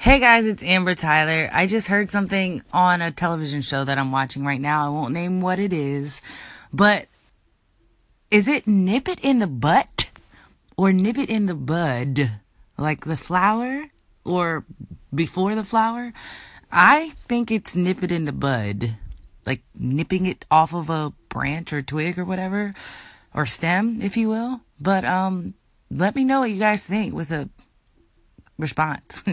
Hey guys, it's Amber Tyler. I just heard something on a television show that I'm watching right now. I won't name what it is, but is it nip it in the butt or nip it in the bud? Like the flower or before the flower? I think it's nip it in the bud. Like nipping it off of a branch or twig or whatever, or stem, if you will. But, um, let me know what you guys think with a response.